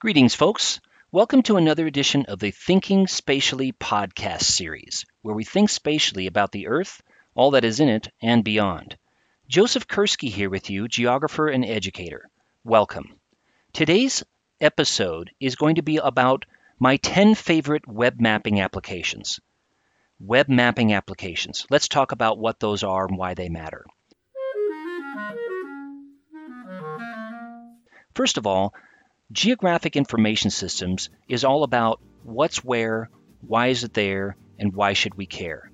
Greetings, folks. Welcome to another edition of the Thinking Spatially podcast series, where we think spatially about the Earth, all that is in it, and beyond. Joseph Kerski here with you, geographer and educator. Welcome. Today's episode is going to be about my 10 favorite web mapping applications. Web mapping applications. Let's talk about what those are and why they matter. First of all, geographic information systems is all about what's where, why is it there, and why should we care.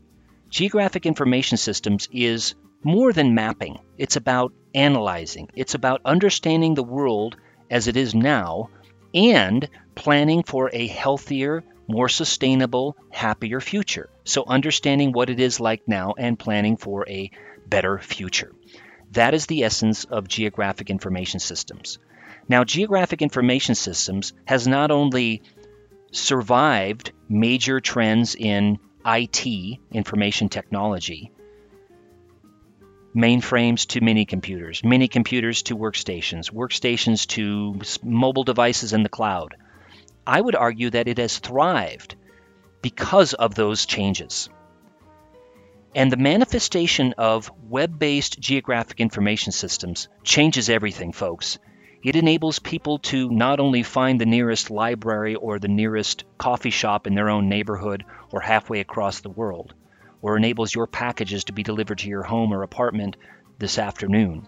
Geographic information systems is more than mapping. It's about analyzing. It's about understanding the world as it is now and planning for a healthier, more sustainable, happier future. So, understanding what it is like now and planning for a better future. That is the essence of geographic information systems. Now, geographic information systems has not only survived major trends in IT, information technology, mainframes to mini computers, mini computers to workstations, workstations to mobile devices in the cloud. I would argue that it has thrived because of those changes. And the manifestation of web based geographic information systems changes everything, folks. It enables people to not only find the nearest library or the nearest coffee shop in their own neighborhood or halfway across the world, or enables your packages to be delivered to your home or apartment this afternoon.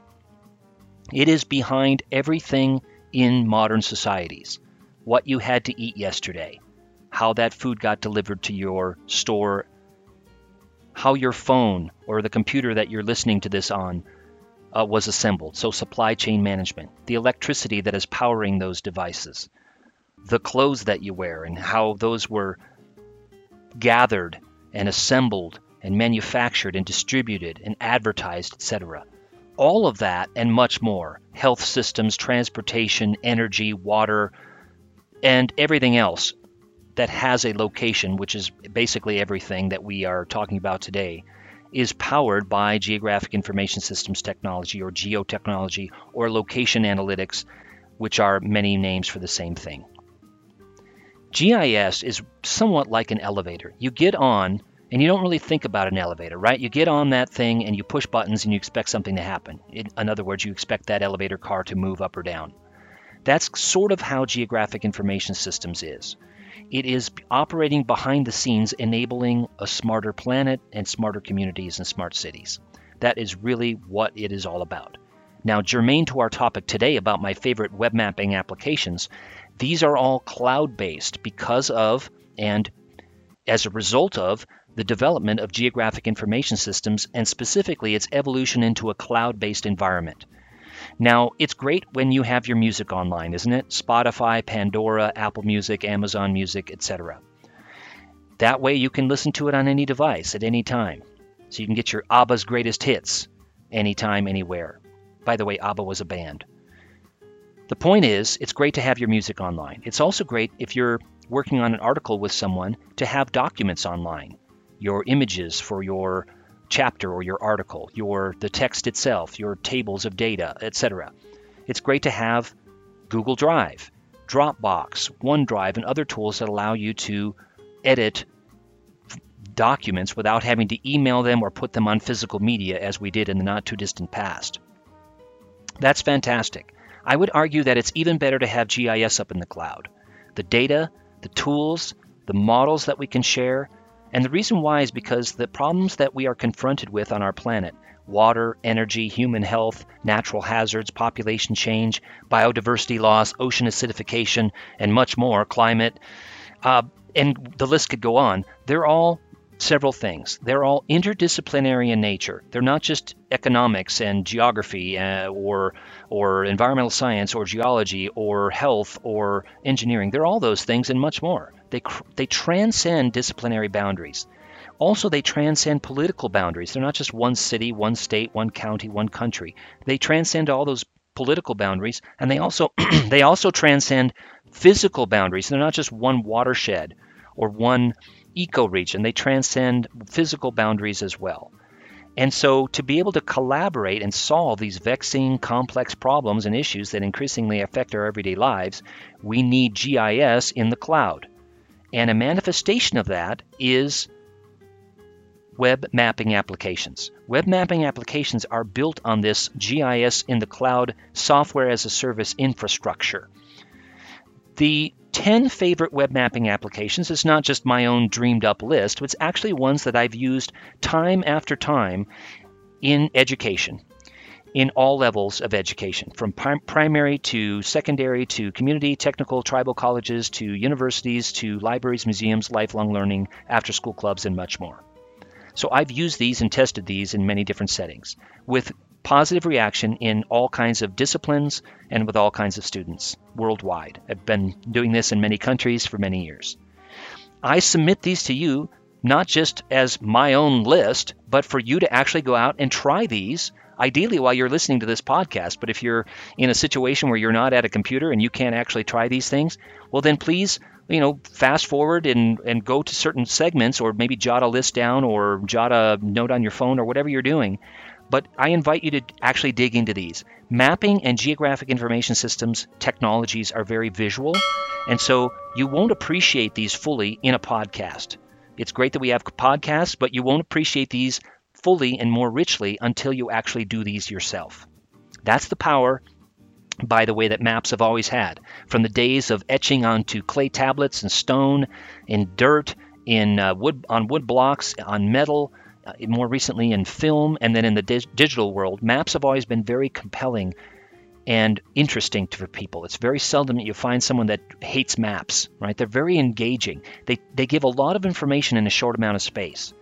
It is behind everything in modern societies what you had to eat yesterday, how that food got delivered to your store, how your phone or the computer that you're listening to this on uh, was assembled. So, supply chain management, the electricity that is powering those devices, the clothes that you wear, and how those were gathered and assembled and manufactured and distributed and advertised, etc. All of that and much more health systems, transportation, energy, water, and everything else that has a location, which is basically everything that we are talking about today, is powered by geographic information systems technology or geotechnology or location analytics, which are many names for the same thing. GIS is somewhat like an elevator. You get on and you don't really think about an elevator, right? You get on that thing and you push buttons and you expect something to happen. In, in other words, you expect that elevator car to move up or down. That's sort of how geographic information systems is. It is operating behind the scenes, enabling a smarter planet and smarter communities and smart cities. That is really what it is all about. Now, germane to our topic today about my favorite web mapping applications, these are all cloud based because of and as a result of the development of geographic information systems and specifically its evolution into a cloud based environment. Now, it's great when you have your music online, isn't it? Spotify, Pandora, Apple Music, Amazon Music, etc. That way you can listen to it on any device at any time. So you can get your ABBA's greatest hits anytime, anywhere. By the way, ABBA was a band. The point is, it's great to have your music online. It's also great if you're working on an article with someone to have documents online, your images for your chapter or your article, your the text itself, your tables of data, etc. It's great to have Google Drive, Dropbox, OneDrive, and other tools that allow you to edit documents without having to email them or put them on physical media as we did in the not too distant past. That's fantastic. I would argue that it's even better to have GIS up in the cloud. The data, the tools, the models that we can share, and the reason why is because the problems that we are confronted with on our planet water, energy, human health, natural hazards, population change, biodiversity loss, ocean acidification, and much more, climate, uh, and the list could go on. They're all several things. They're all interdisciplinary in nature. They're not just economics and geography uh, or or environmental science or geology or health or engineering. They're all those things and much more. They, they transcend disciplinary boundaries. Also, they transcend political boundaries. They're not just one city, one state, one county, one country. They transcend all those political boundaries, and they also they also transcend physical boundaries. They're not just one watershed or one ecoregion. They transcend physical boundaries as well. And so, to be able to collaborate and solve these vexing, complex problems and issues that increasingly affect our everyday lives, we need GIS in the cloud. And a manifestation of that is web mapping applications. Web mapping applications are built on this GIS in the cloud software as a service infrastructure. The 10 favorite web mapping applications is not just my own dreamed up list, but it's actually ones that I've used time after time in education, in all levels of education, from primary to secondary to community, technical, tribal colleges to universities to libraries, museums, lifelong learning, after school clubs, and much more. So I've used these and tested these in many different settings with positive reaction in all kinds of disciplines and with all kinds of students worldwide. I've been doing this in many countries for many years. I submit these to you not just as my own list, but for you to actually go out and try these, ideally while you're listening to this podcast. But if you're in a situation where you're not at a computer and you can't actually try these things, well, then please you know, fast forward and, and go to certain segments or maybe jot a list down or jot a note on your phone or whatever you're doing but I invite you to actually dig into these. Mapping and geographic information systems technologies are very visual, and so you won't appreciate these fully in a podcast. It's great that we have podcasts, but you won't appreciate these fully and more richly until you actually do these yourself. That's the power, by the way, that maps have always had. From the days of etching onto clay tablets and stone, in dirt, in uh, wood on wood blocks, on metal, uh, more recently in film and then in the di- digital world, maps have always been very compelling and interesting to people. It's very seldom that you find someone that hates maps, right? They're very engaging. They, they give a lot of information in a short amount of space.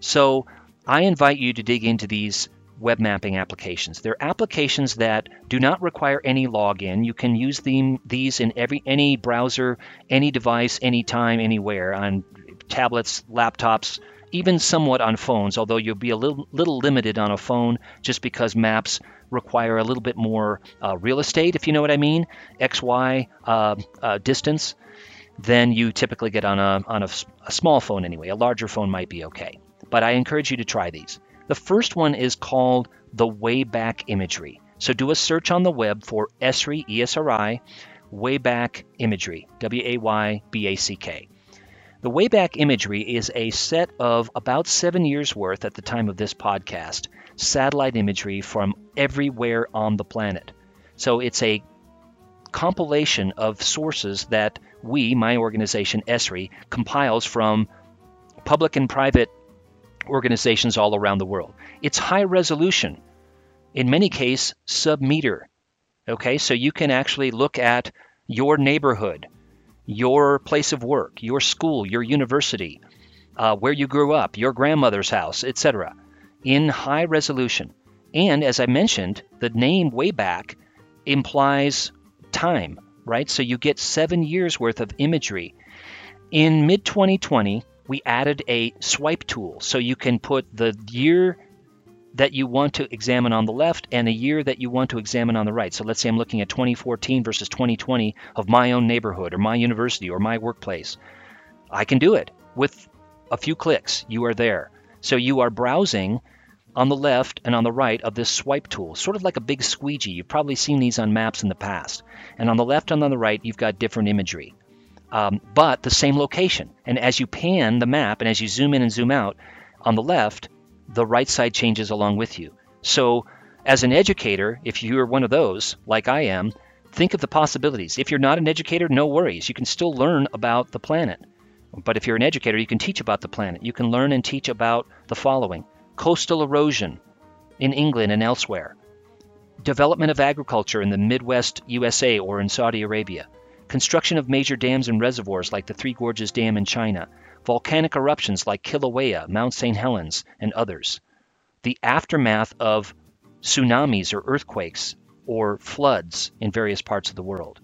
So I invite you to dig into these web mapping applications. They're applications that do not require any login. You can use them, these in every any browser, any device, anytime, anywhere on tablets, laptops, even somewhat on phones, although you'll be a little, little limited on a phone just because maps require a little bit more uh, real estate, if you know what I mean, XY uh, uh, distance, than you typically get on, a, on a, a small phone anyway. A larger phone might be okay. But I encourage you to try these. The first one is called the Wayback Imagery. So do a search on the web for ESRI, E-S-R-I, Wayback Imagery, W-A-Y-B-A-C-K. The Wayback Imagery is a set of about seven years worth at the time of this podcast satellite imagery from everywhere on the planet. So it's a compilation of sources that we, my organization, ESRI, compiles from public and private organizations all around the world. It's high resolution, in many cases, sub meter. Okay, so you can actually look at your neighborhood your place of work, your school, your university, uh, where you grew up, your grandmother's house, etc., in high resolution. And as I mentioned, the name Wayback implies time, right? So you get seven years worth of imagery. In mid 2020, we added a swipe tool. So you can put the year that you want to examine on the left and a year that you want to examine on the right. So let's say I'm looking at 2014 versus 2020 of my own neighborhood or my university or my workplace. I can do it with a few clicks. You are there. So you are browsing on the left and on the right of this swipe tool, sort of like a big squeegee. You've probably seen these on maps in the past. And on the left and on the right, you've got different imagery, um, but the same location. And as you pan the map and as you zoom in and zoom out, on the left, the right side changes along with you. So, as an educator, if you're one of those, like I am, think of the possibilities. If you're not an educator, no worries. You can still learn about the planet. But if you're an educator, you can teach about the planet. You can learn and teach about the following coastal erosion in England and elsewhere, development of agriculture in the Midwest USA or in Saudi Arabia, construction of major dams and reservoirs like the Three Gorges Dam in China, volcanic eruptions like Kilauea, Mount St. Helens, and others, the aftermath of tsunamis or earthquakes or floods in various parts of the world.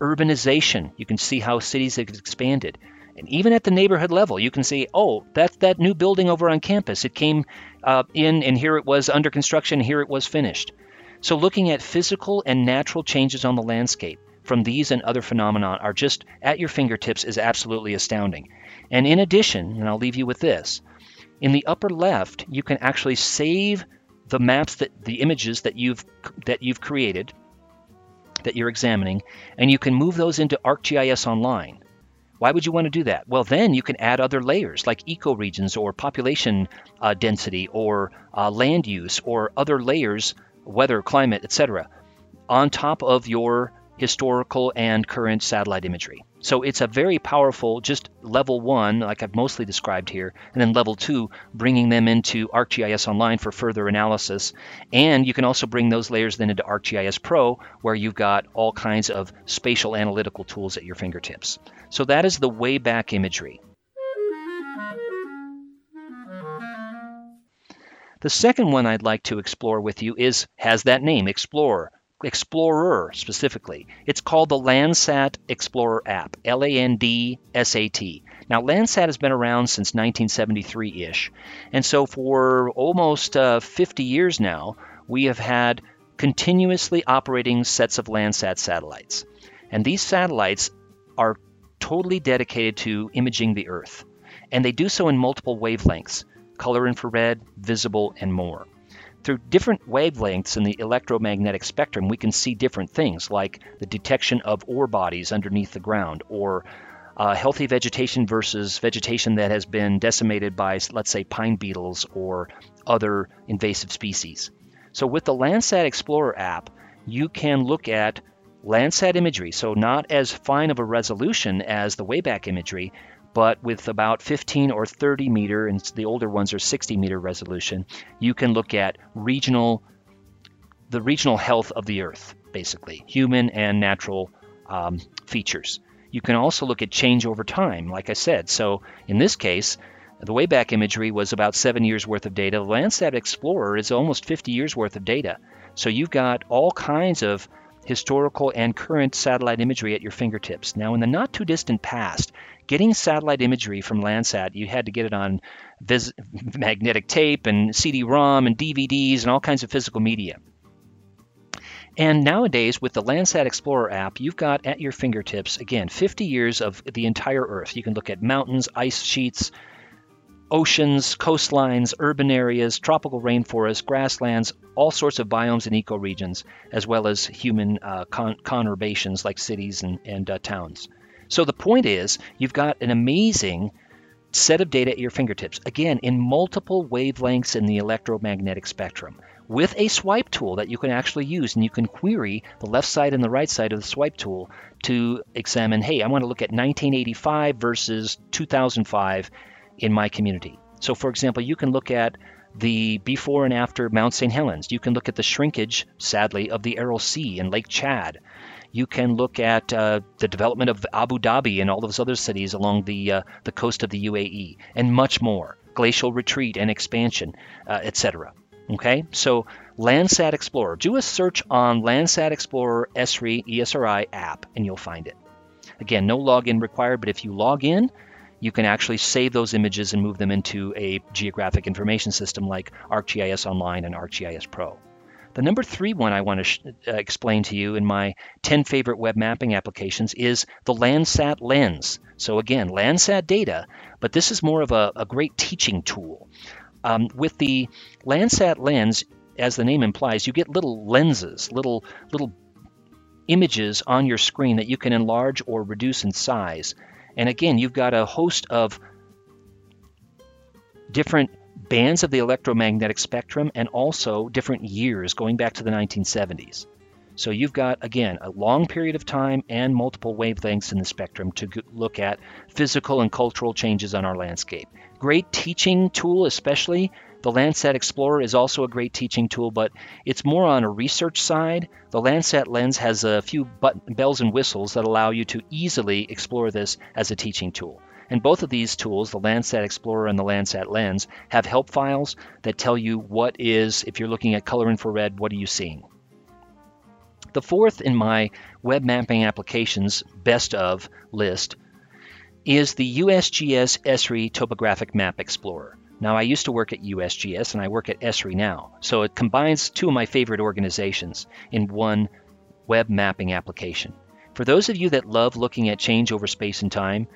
Urbanization, you can see how cities have expanded. And even at the neighborhood level, you can see, oh, that's that new building over on campus. It came uh, in, and here it was under construction, here it was finished. So, looking at physical and natural changes on the landscape from these and other phenomena are just at your fingertips is absolutely astounding. And in addition, and I'll leave you with this, In the upper left, you can actually save the maps that the images that you've that you've created that you're examining, and you can move those into ArcGIS Online. Why would you want to do that? Well, then you can add other layers like ecoregions or population uh, density or uh, land use or other layers, weather, climate, etc., on top of your historical and current satellite imagery. So it's a very powerful, just level one, like I've mostly described here, and then level two, bringing them into ArcGIS Online for further analysis. And you can also bring those layers then into ArcGIS Pro, where you've got all kinds of spatial analytical tools at your fingertips. So that is the Wayback imagery. The second one I'd like to explore with you is has that name, Explorer. Explorer specifically. It's called the Landsat Explorer app, L A N D S A T. Now, Landsat has been around since 1973 ish. And so, for almost uh, 50 years now, we have had continuously operating sets of Landsat satellites. And these satellites are totally dedicated to imaging the Earth. And they do so in multiple wavelengths color infrared, visible, and more through different wavelengths in the electromagnetic spectrum, we can see different things like the detection of ore bodies underneath the ground or uh, healthy vegetation versus vegetation that has been decimated by, let's say, pine beetles or other invasive species. So, with the Landsat Explorer app, you can look at Landsat imagery, so not as fine of a resolution as the Wayback imagery, but with about 15 or 30 meter, and the older ones are 60 meter resolution, you can look at regional, the regional health of the Earth, basically, human and natural um, features. You can also look at change over time, like I said. So in this case, the Wayback imagery was about seven years worth of data. The Landsat Explorer is almost 50 years worth of data. So you've got all kinds of historical and current satellite imagery at your fingertips. Now, in the not too distant past, getting satellite imagery from Landsat, you had to get it on vis- magnetic tape and CD-ROM and DVDs and all kinds of physical media. And nowadays, with the Landsat Explorer app, you've got at your fingertips, again, 50 years of the entire Earth. You can look at mountains, ice sheets, oceans, coastlines, urban areas, tropical rainforests, grasslands, all sorts of biomes and ecoregions, as well as human uh, con- conurbations like cities and, and uh, towns. So the point is, you've got an amazing set of data at your fingertips, again, in multiple wavelengths in the electromagnetic spectrum, with a swipe tool that you can actually use. And you can query the left side and the right side of the swipe tool to examine hey, I want to look at 1985 versus 2005 in my community. So, for example, you can look at the before and after Mount St. Helens. You can look at the shrinkage, sadly, of the Aral Sea and Lake Chad. You can look at uh, the development of Abu Dhabi and all those other cities along the uh, the coast of the UAE, and much more. Glacial retreat and expansion, uh, etc. Okay, so Landsat Explorer. Do a search on Landsat Explorer ESRI ESRI app, and you'll find it. Again, no login required, but if you log in, you can actually save those images and move them into a geographic information system like ArcGIS Online and ArcGIS Pro. The number three one I want to sh- uh, explain to you in my 10 favorite web mapping applications is the Landsat Lens. So, again, Landsat data, but this is more of a, a great teaching tool. Um, with the Landsat Lens, as the name implies, you get little lenses, little, little images on your screen that you can enlarge or reduce in size. And again, you've got a host of different bands of the electromagnetic spectrum and also different years going back to the 1970s. So you've got, again, a long period of time and multiple wavelengths in the spectrum to look at physical and cultural changes on our landscape. Great teaching tool, especially. The Landsat Explorer is also a great teaching tool, but it's more on a research side. The Landsat Lens has a few bells and whistles that allow you to easily explore this as a teaching tool. And both of these tools, the Landsat Explorer and the Landsat Lens, have help files that tell you what is, if you're looking at color infrared, what are you seeing? The fourth in my web mapping applications best of list is the USGS ESRI Topographic Map Explorer. Now, I used to work at USGS and I work at ESRI now, so it combines two of my favorite organizations in one web mapping application. For those of you that love looking at change over space and time,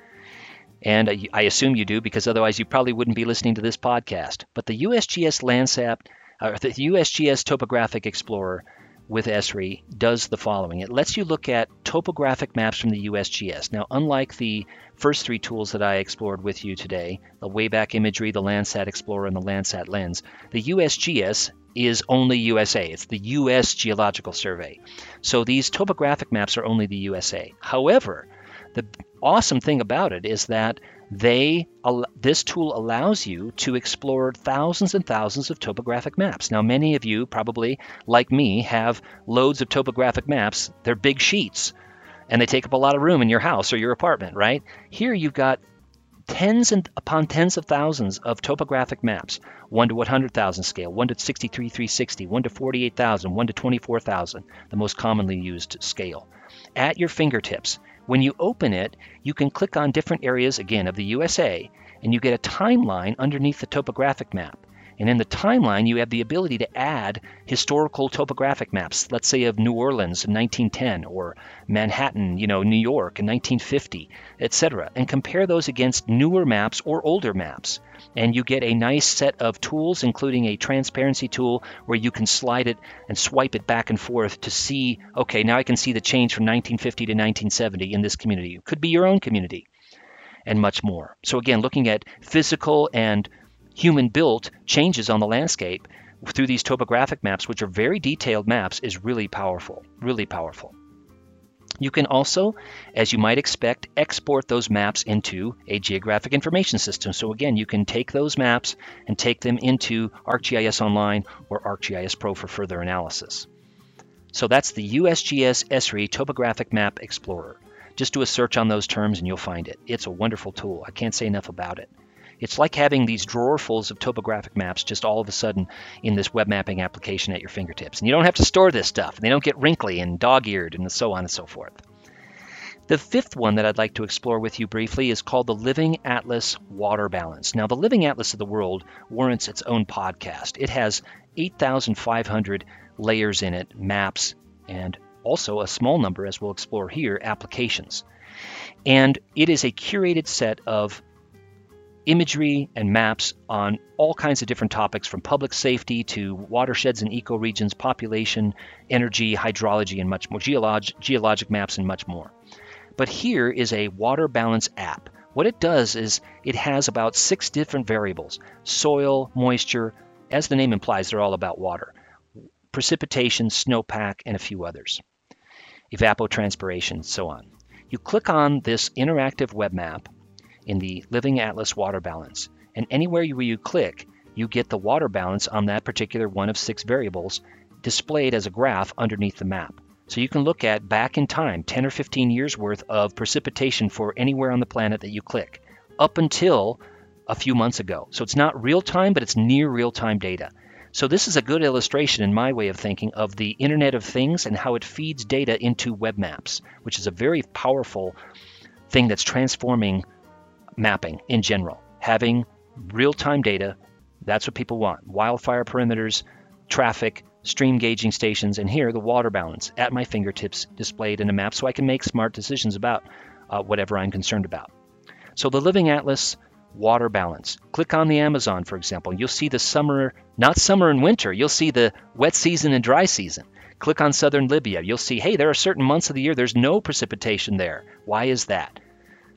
And I assume you do because otherwise you probably wouldn't be listening to this podcast. But the USGS Landsat, or the USGS Topographic Explorer with Esri does the following. It lets you look at topographic maps from the USGS. Now, unlike the first three tools that I explored with you today, the Wayback Imagery, the Landsat Explorer, and the Landsat Lens, the USGS is only USA. It's the US Geological Survey. So these topographic maps are only the USA. However, the awesome thing about it is that they this tool allows you to explore thousands and thousands of topographic maps. Now, many of you probably, like me, have loads of topographic maps. They're big sheets, and they take up a lot of room in your house or your apartment, right? Here, you've got tens and upon tens of thousands of topographic maps, 1 to 100,000 scale, 1 to 63,360, 1 to 48,000, 1 to 24,000, the most commonly used scale, at your fingertips. When you open it, you can click on different areas again of the USA and you get a timeline underneath the topographic map. And in the timeline, you have the ability to add historical topographic maps, let's say of New Orleans in 1910 or Manhattan, you know, New York in 1950, etc., and compare those against newer maps or older maps. And you get a nice set of tools, including a transparency tool where you can slide it and swipe it back and forth to see, okay, now I can see the change from 1950 to 1970 in this community. It could be your own community and much more. So, again, looking at physical and human built changes on the landscape through these topographic maps, which are very detailed maps, is really powerful, really powerful. You can also, as you might expect, export those maps into a geographic information system. So again, you can take those maps and take them into ArcGIS Online or ArcGIS Pro for further analysis. So that's the USGS ESRI Topographic Map Explorer. Just do a search on those terms and you'll find it. It's a wonderful tool. I can't say enough about it. It's like having these drawerfuls of topographic maps just all of a sudden in this web mapping application at your fingertips. And you don't have to store this stuff. And they don't get wrinkly and dog-eared and so on and so forth. The fifth one that I'd like to explore with you briefly is called the Living Atlas Water Balance. Now, the Living Atlas of the World warrants its own podcast. It has 8,500 layers in it, maps, and also a small number, as we'll explore here, applications. And it is a curated set of imagery and maps on all kinds of different topics from public safety to watersheds and ecoregions, population, energy, hydrology, and much more, geolog- geologic maps, and much more. But here is a water balance app. What it does is it has about six different variables soil, moisture, as the name implies, they're all about water, precipitation, snowpack, and a few others, evapotranspiration, so on. You click on this interactive web map in the Living Atlas water balance. And anywhere where you click, you get the water balance on that particular one of six variables displayed as a graph underneath the map. So you can look at back in time, 10 or 15 years worth of precipitation for anywhere on the planet that you click, up until a few months ago. So it's not real time, but it's near real time data. So this is a good illustration, in my way of thinking, of the Internet of Things and how it feeds data into web maps, which is a very powerful thing that's transforming mapping in general, having real time data. That's what people want. Wildfire perimeters, traffic, stream gauging stations, and here the water balance at my fingertips displayed in a map so I can make smart decisions about uh, whatever I'm concerned about. So the Living Atlas water balance. Click on the Amazon, for example. You'll see the summer, not summer and winter, you'll see the wet season and dry season. Click on southern Libya. You'll see, hey, there are certain months of the year there's no precipitation there. Why is that?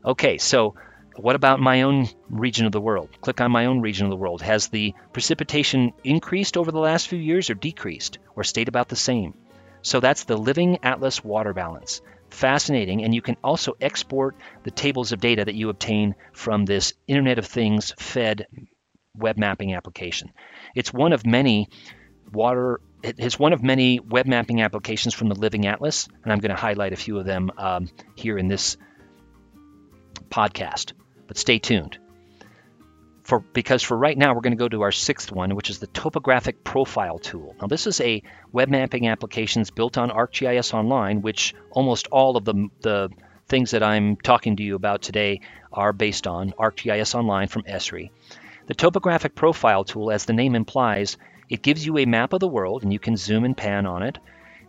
Okay, so what about my own region of the world? Click on my own region of the world. Has the precipitation increased over the last few years or decreased or stayed about the same? So that's the Living Atlas Water Balance. Fascinating, and you can also export the tables of data that you obtain from this Internet of Things fed web mapping application. It's one of many water it's one of many web mapping applications from the Living Atlas, and I'm going to highlight a few of them um, here in this podcast but stay tuned. For, because for right now, we're going to go to our sixth one, which is the topographic profile tool. Now, this is a web mapping application built on ArcGIS Online, which almost all of the, the things that I'm talking to you about today are based on ArcGIS Online from Esri. The topographic profile tool, as the name implies, it gives you a map of the world and you can zoom and pan on it.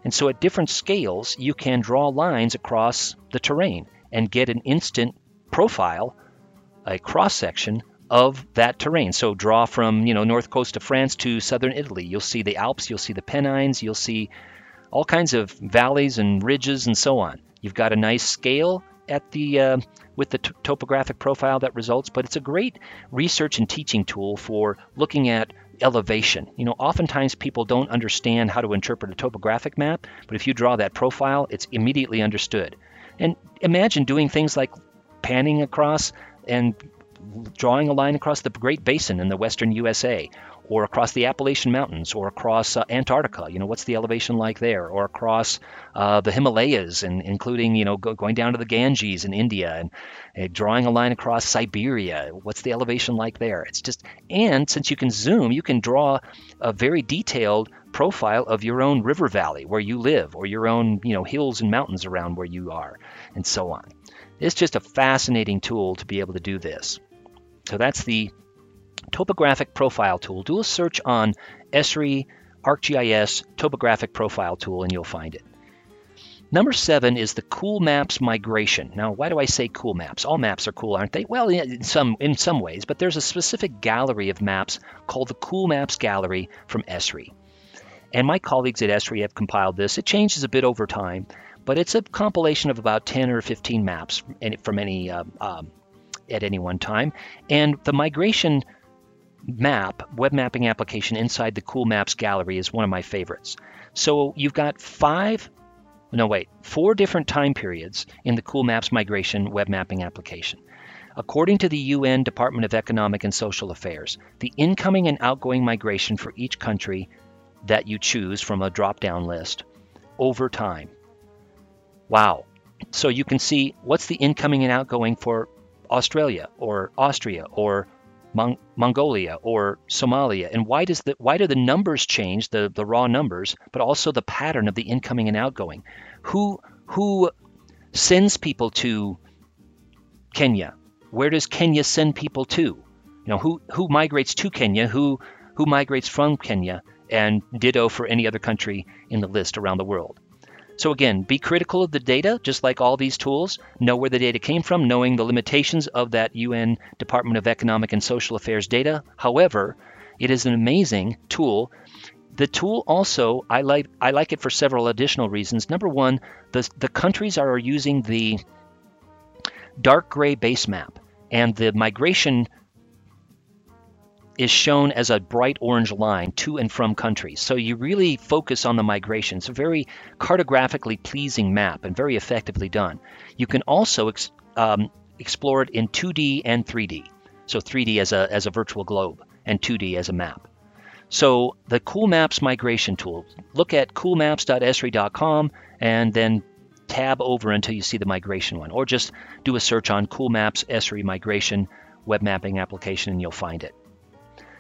And so at different scales, you can draw lines across the terrain and get an instant profile a cross section of that terrain. So draw from you know north coast of France to southern Italy. You'll see the Alps, you'll see the Pennines, you'll see all kinds of valleys and ridges and so on. You've got a nice scale at the uh, with the t- topographic profile that results, but it's a great research and teaching tool for looking at elevation. You know, oftentimes people don't understand how to interpret a topographic map, but if you draw that profile, it's immediately understood. And imagine doing things like panning across and drawing a line across the Great Basin in the western USA, or across the Appalachian Mountains, or across uh, Antarctica. You know, what's the elevation like there? Or across uh, the Himalayas, and including you know go, going down to the Ganges in India, and uh, drawing a line across Siberia. What's the elevation like there? It's just and since you can zoom, you can draw a very detailed profile of your own river valley where you live, or your own you know hills and mountains around where you are, and so on. It's just a fascinating tool to be able to do this. So that's the topographic profile tool. Do a search on Esri ArcGIS topographic profile tool and you'll find it. Number seven is the Cool Maps migration. Now, why do I say cool maps? All maps are cool, aren't they? Well, in some in some ways, but there's a specific gallery of maps called the Cool Maps Gallery from Esri. And my colleagues at Esri have compiled this. It changes a bit over time, but it's a compilation of about 10 or 15 maps from any uh, um, at any one time. And the migration map, web mapping application inside the Cool Maps gallery is one of my favorites. So you've got five, no wait, four different time periods in the Cool Maps migration web mapping application. According to the UN Department of Economic and Social Affairs, the incoming and outgoing migration for each country that you choose from a drop down list over time. Wow. So you can see what's the incoming and outgoing for Australia or Austria or Mon- Mongolia or Somalia? And why does the why do the numbers change, the, the raw numbers, but also the pattern of the incoming and outgoing? Who who sends people to Kenya? Where does Kenya send people to? You know, who who migrates to Kenya? Who who migrates from Kenya? And ditto for any other country in the list around the world. So again, be critical of the data, just like all these tools. Know where the data came from, knowing the limitations of that UN Department of Economic and Social Affairs data. However, it is an amazing tool. The tool also, I like, I like it for several additional reasons. Number one, the, the countries are using the dark gray base map, and the migration is shown as a bright orange line to and from countries. So you really focus on the migration. It's a very cartographically pleasing map and very effectively done. You can also ex, um, explore it in 2D and 3D. So 3D as a, as a virtual globe and 2D as a map. So the Cool Maps migration tool, look at coolmaps.esri.com and then tab over until you see the migration one, or just do a search on Cool Maps Esri migration web mapping application and you'll find it.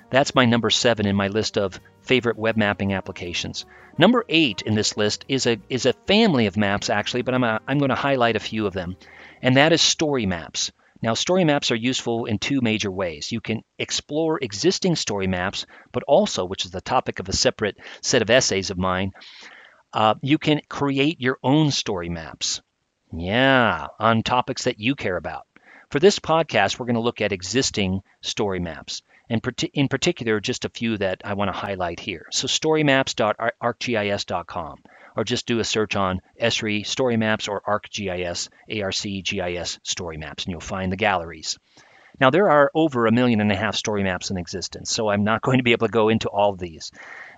That's my number seven in my list of favorite web mapping applications. Number eight in this list is a, is a family of maps, actually, but I'm, a, I'm going to highlight a few of them, and that is story maps. Now, story maps are useful in two major ways. You can explore existing story maps, but also, which is the topic of a separate set of essays of mine, uh, you can create your own story maps. Yeah, on topics that you care about. For this podcast, we're going to look at existing story maps and in particular, just a few that I want to highlight here. So storymaps.arcgis.com, or just do a search on Esri StoryMaps or ArcGIS, ARCGIS Story Maps, and you'll find the galleries. Now, there are over a million and a half story maps in existence, so I'm not going to be able to go into all of these.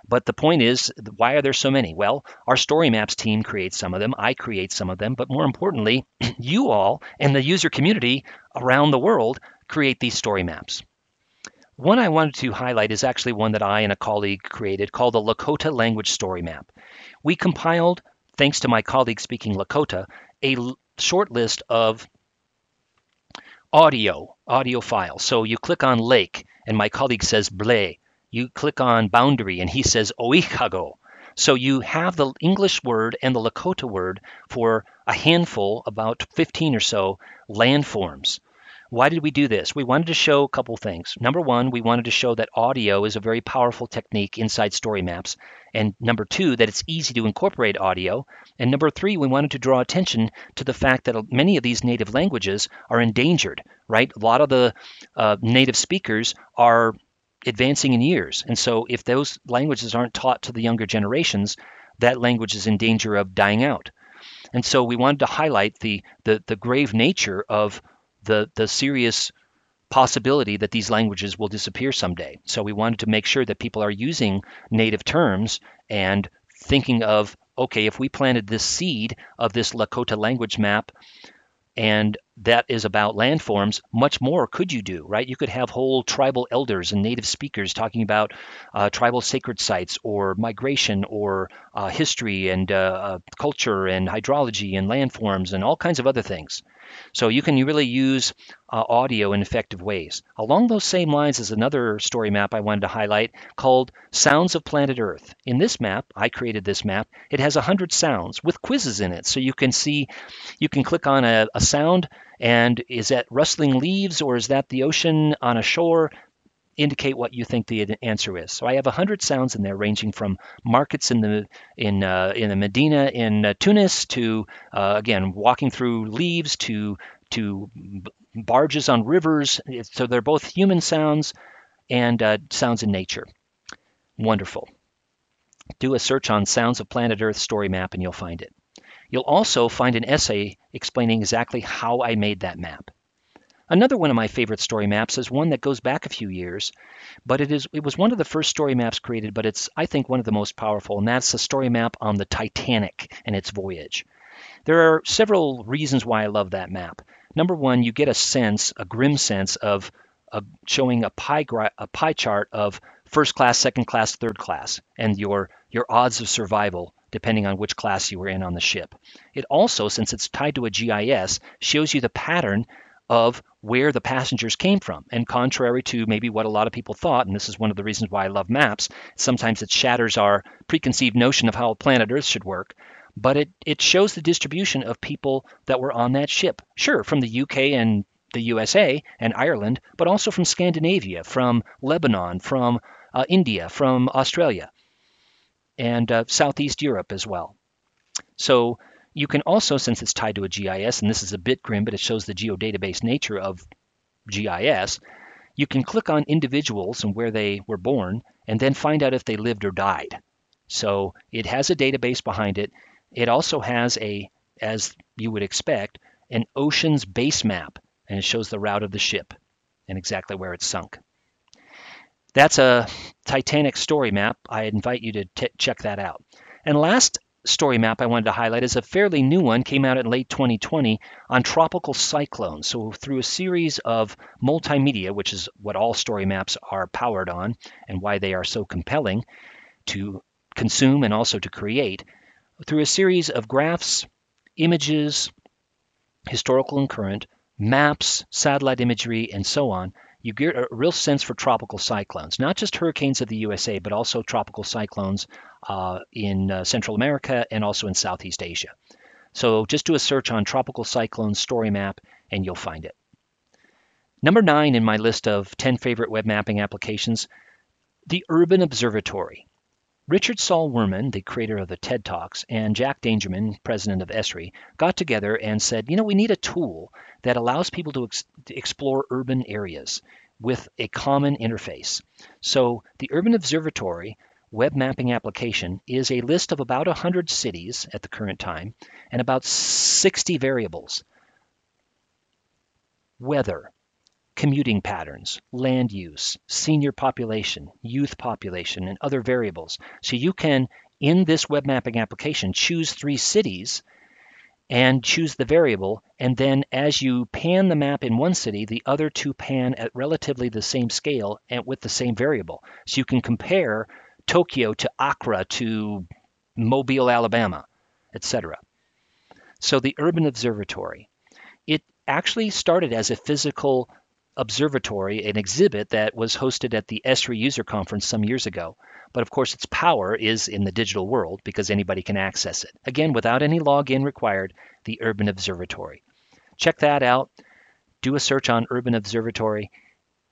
But the point is, why are there so many? Well, our story maps team creates some of them, I create some of them, but more importantly, you all and the user community around the world create these story maps. One I wanted to highlight is actually one that I and a colleague created called the Lakota Language Story Map. We compiled, thanks to my colleague speaking Lakota, a l- short list of audio, audio files. So you click on lake and my colleague says ble. You click on boundary and he says oikago. So you have the English word and the Lakota word for a handful, about 15 or so landforms Why did we do this? We wanted to show a couple things. Number one, we wanted to show that audio is a very powerful technique inside story maps. And number two, that it's easy to incorporate audio. And number three, we wanted to draw attention to the fact that many of these native languages are endangered, right? A lot of the uh, native speakers are advancing in years. And so if those languages aren't taught to the younger generations, that language is in danger of dying out. And so we wanted to highlight the, the, the grave nature of the, the serious possibility that these languages will disappear someday. So we wanted to make sure that people are using native terms and thinking of, okay, if we planted this seed of this Lakota language map and that is about landforms, much more could you do, right? You could have whole tribal elders and native speakers talking about uh, tribal sacred sites or migration or uh, history and uh, uh culture and hydrology and landforms and all kinds of other things. So you can really use uh, audio in effective ways. Along those same lines is another story map I wanted to highlight called Sounds of Planet Earth. In this map, I created this map, it has 100 sounds with quizzes in it. So you can see, you can click on a, a sound and is that rustling leaves or is that the ocean on a shore? indicate what you think the answer is. So I have 100 sounds in there, ranging from markets in the in uh, in the Medina in uh, Tunis to uh, again walking through leaves to to barges on rivers. So they're both human sounds and uh, sounds in nature. Wonderful. Do a search on Sounds of Planet Earth story map and you'll find it. You'll also find an essay explaining exactly how I made that map. Another one of my favorite story maps is one that goes back a few years, but it is it was one of the first story maps created, but it's I think one of the most powerful, and that's the story map on the Titanic and its voyage. There are several reasons why I love that map. Number one, you get a sense, a grim sense of, showing a pie a pie chart of first class, second class, third class, and your your odds of survival depending on which class you were in on the ship. It also, since it's tied to a GIS, shows you the pattern of where the passengers came from. And contrary to maybe what a lot of people thought, and this is one of the reasons why I love maps, sometimes it shatters our preconceived notion of how planet Earth should work. But it, it shows the distribution of people that were on that ship. Sure, from the UK and the USA and Ireland, but also from Scandinavia, from Lebanon, from uh, India, from Australia, and uh, Southeast Europe as well. So you can also, since it's tied to a GIS, and this is a bit grim, but it shows the geodatabase nature of GIS, you can click on individuals and where they were born, and then find out if they lived or died. So it has a database behind it. It also has a, as you would expect, an ocean's base map, and it shows the route of the ship and exactly where it sunk. That's a Titanic story map. I invite you to t- check that out. And last story map I wanted to highlight is a fairly new one, came out in late 2020 on tropical cyclones. So through a series of multimedia, which is what all story maps are powered on and why they are so compelling to consume and also to create, through a series of graphs, images, historical and current, maps, satellite imagery, and so on, you get a real sense for tropical cyclones, not just hurricanes of the USA, but also tropical cyclones uh, in uh, Central America and also in Southeast Asia. So just do a search on tropical cyclone story map and you'll find it. Number nine in my list of 10 favorite web mapping applications, the Urban Observatory. Richard Saul Wurman, the creator of the TED Talks, and Jack Dangermond, president of Esri, got together and said, you know, we need a tool that allows people to, ex- to explore urban areas with a common interface. So the Urban Observatory web mapping application is a list of about 100 cities at the current time and about 60 variables. Weather, commuting patterns, land use, senior population, youth population, and other variables. So you can, in this web mapping application, choose three cities and choose the variable. And then as you pan the map in one city, the other two pan at relatively the same scale and with the same variable. So you can compare Tokyo to Accra to Mobile, Alabama, etc. So the Urban Observatory, it actually started as a physical observatory, an exhibit that was hosted at the Esri user conference some years ago. But of course, its power is in the digital world because anybody can access it. Again, without any login required, the Urban Observatory. Check that out. do a search on Urban Observatory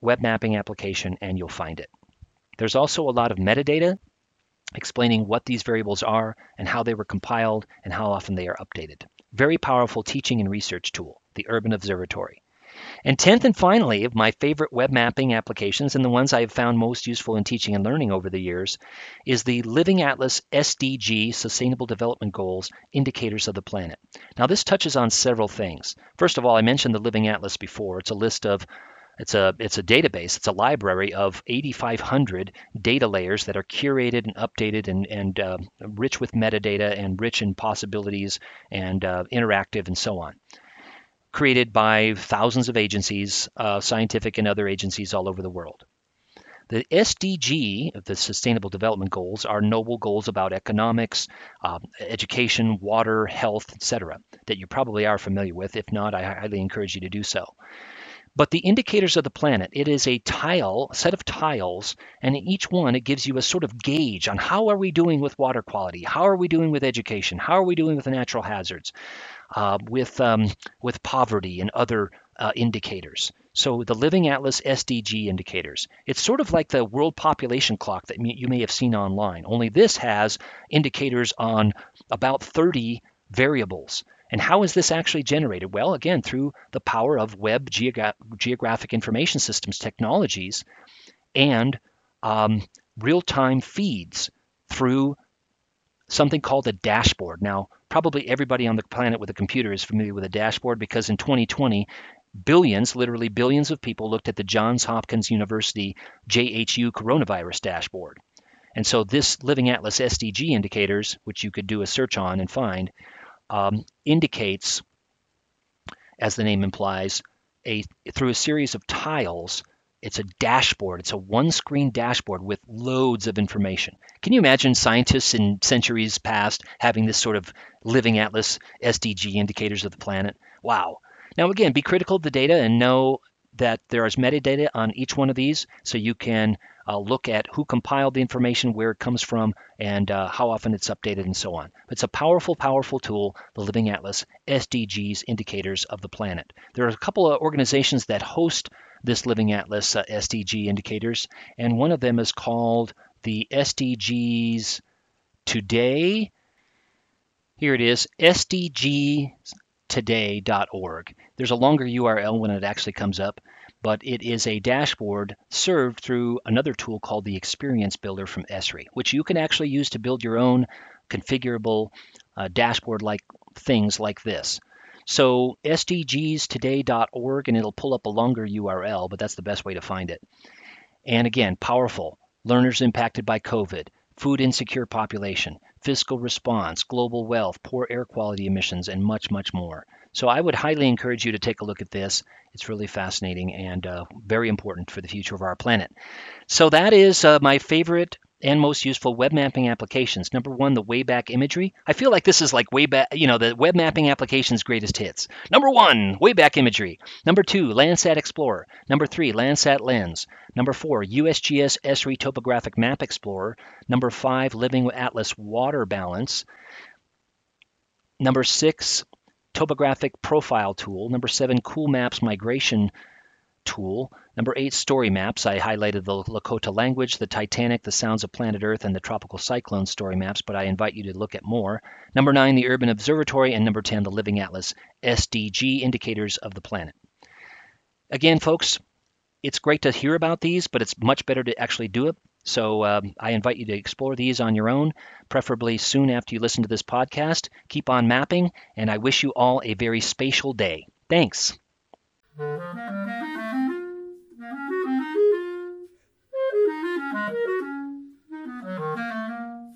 web mapping application and you'll find it. There's also a lot of metadata explaining what these variables are and how they were compiled and how often they are updated. Very powerful teaching and research tool, the Urban Observatory. And 10th and finally, of my favorite web mapping applications and the ones I have found most useful in teaching and learning over the years is the Living Atlas SDG Sustainable Development Goals Indicators of the Planet. Now, this touches on several things. First of all, I mentioned the Living Atlas before. It's a list of it's a it's a database. It's a library of 8,500 data layers that are curated and updated and and uh, rich with metadata and rich in possibilities and uh, interactive and so on. Created by thousands of agencies, uh, scientific and other agencies all over the world. The SDG, the Sustainable Development Goals, are noble goals about economics, um, education, water, health, etc., that you probably are familiar with. If not, I highly encourage you to do so. But the indicators of the planet, it is a tile, a set of tiles, and in each one it gives you a sort of gauge on how are we doing with water quality, how are we doing with education, how are we doing with natural hazards, uh, with um, with poverty and other uh, indicators. So the Living Atlas SDG indicators. It's sort of like the world population clock that you may have seen online. Only this has indicators on about 30 variables. And how is this actually generated? Well, again, through the power of web geogra- geographic information systems technologies and um, real time feeds through something called a dashboard. Now, probably everybody on the planet with a computer is familiar with a dashboard because in 2020, billions, literally billions of people looked at the Johns Hopkins University JHU coronavirus dashboard. And so this Living Atlas SDG indicators, which you could do a search on and find, um, indicates, as the name implies, a through a series of tiles. It's a dashboard. It's a one-screen dashboard with loads of information. Can you imagine scientists in centuries past having this sort of living atlas SDG indicators of the planet? Wow. Now again, be critical of the data and know that there is metadata on each one of these so you can uh, look at who compiled the information, where it comes from, and uh, how often it's updated, and so on. It's a powerful, powerful tool, the Living Atlas SDGs indicators of the planet. There are a couple of organizations that host this Living Atlas uh, SDG indicators, and one of them is called the SDGs Today. Here it is, sdgtoday.org. There's a longer URL when it actually comes up, but it is a dashboard served through another tool called the Experience Builder from Esri, which you can actually use to build your own configurable uh, dashboard like things like this. So sdgstoday.org and it'll pull up a longer URL, but that's the best way to find it. And again, powerful. Learners impacted by COVID, food insecure population, fiscal response, global wealth, poor air quality emissions, and much, much more. So I would highly encourage you to take a look at this. It's really fascinating and uh, very important for the future of our planet. So that is uh, my favorite and most useful web mapping applications. Number one, the Wayback Imagery. I feel like this is like Wayback, you know, the web mapping application's greatest hits. Number one, Wayback Imagery. Number two, Landsat Explorer. Number three, Landsat Lens. Number four, USGS ESRI Topographic Map Explorer. Number five, Living Atlas Water Balance. Number six, topographic profile tool. Number seven, cool maps migration tool. Number eight, story maps. I highlighted the Lakota language, the Titanic, the sounds of planet Earth, and the tropical cyclone story maps, but I invite you to look at more. Number nine, the Urban Observatory, and number 10, the Living Atlas SDG indicators of the planet. Again, folks, it's great to hear about these, but it's much better to actually do it. So um, I invite you to explore these on your own, preferably soon after you listen to this podcast. Keep on mapping, and I wish you all a very spatial day. Thanks.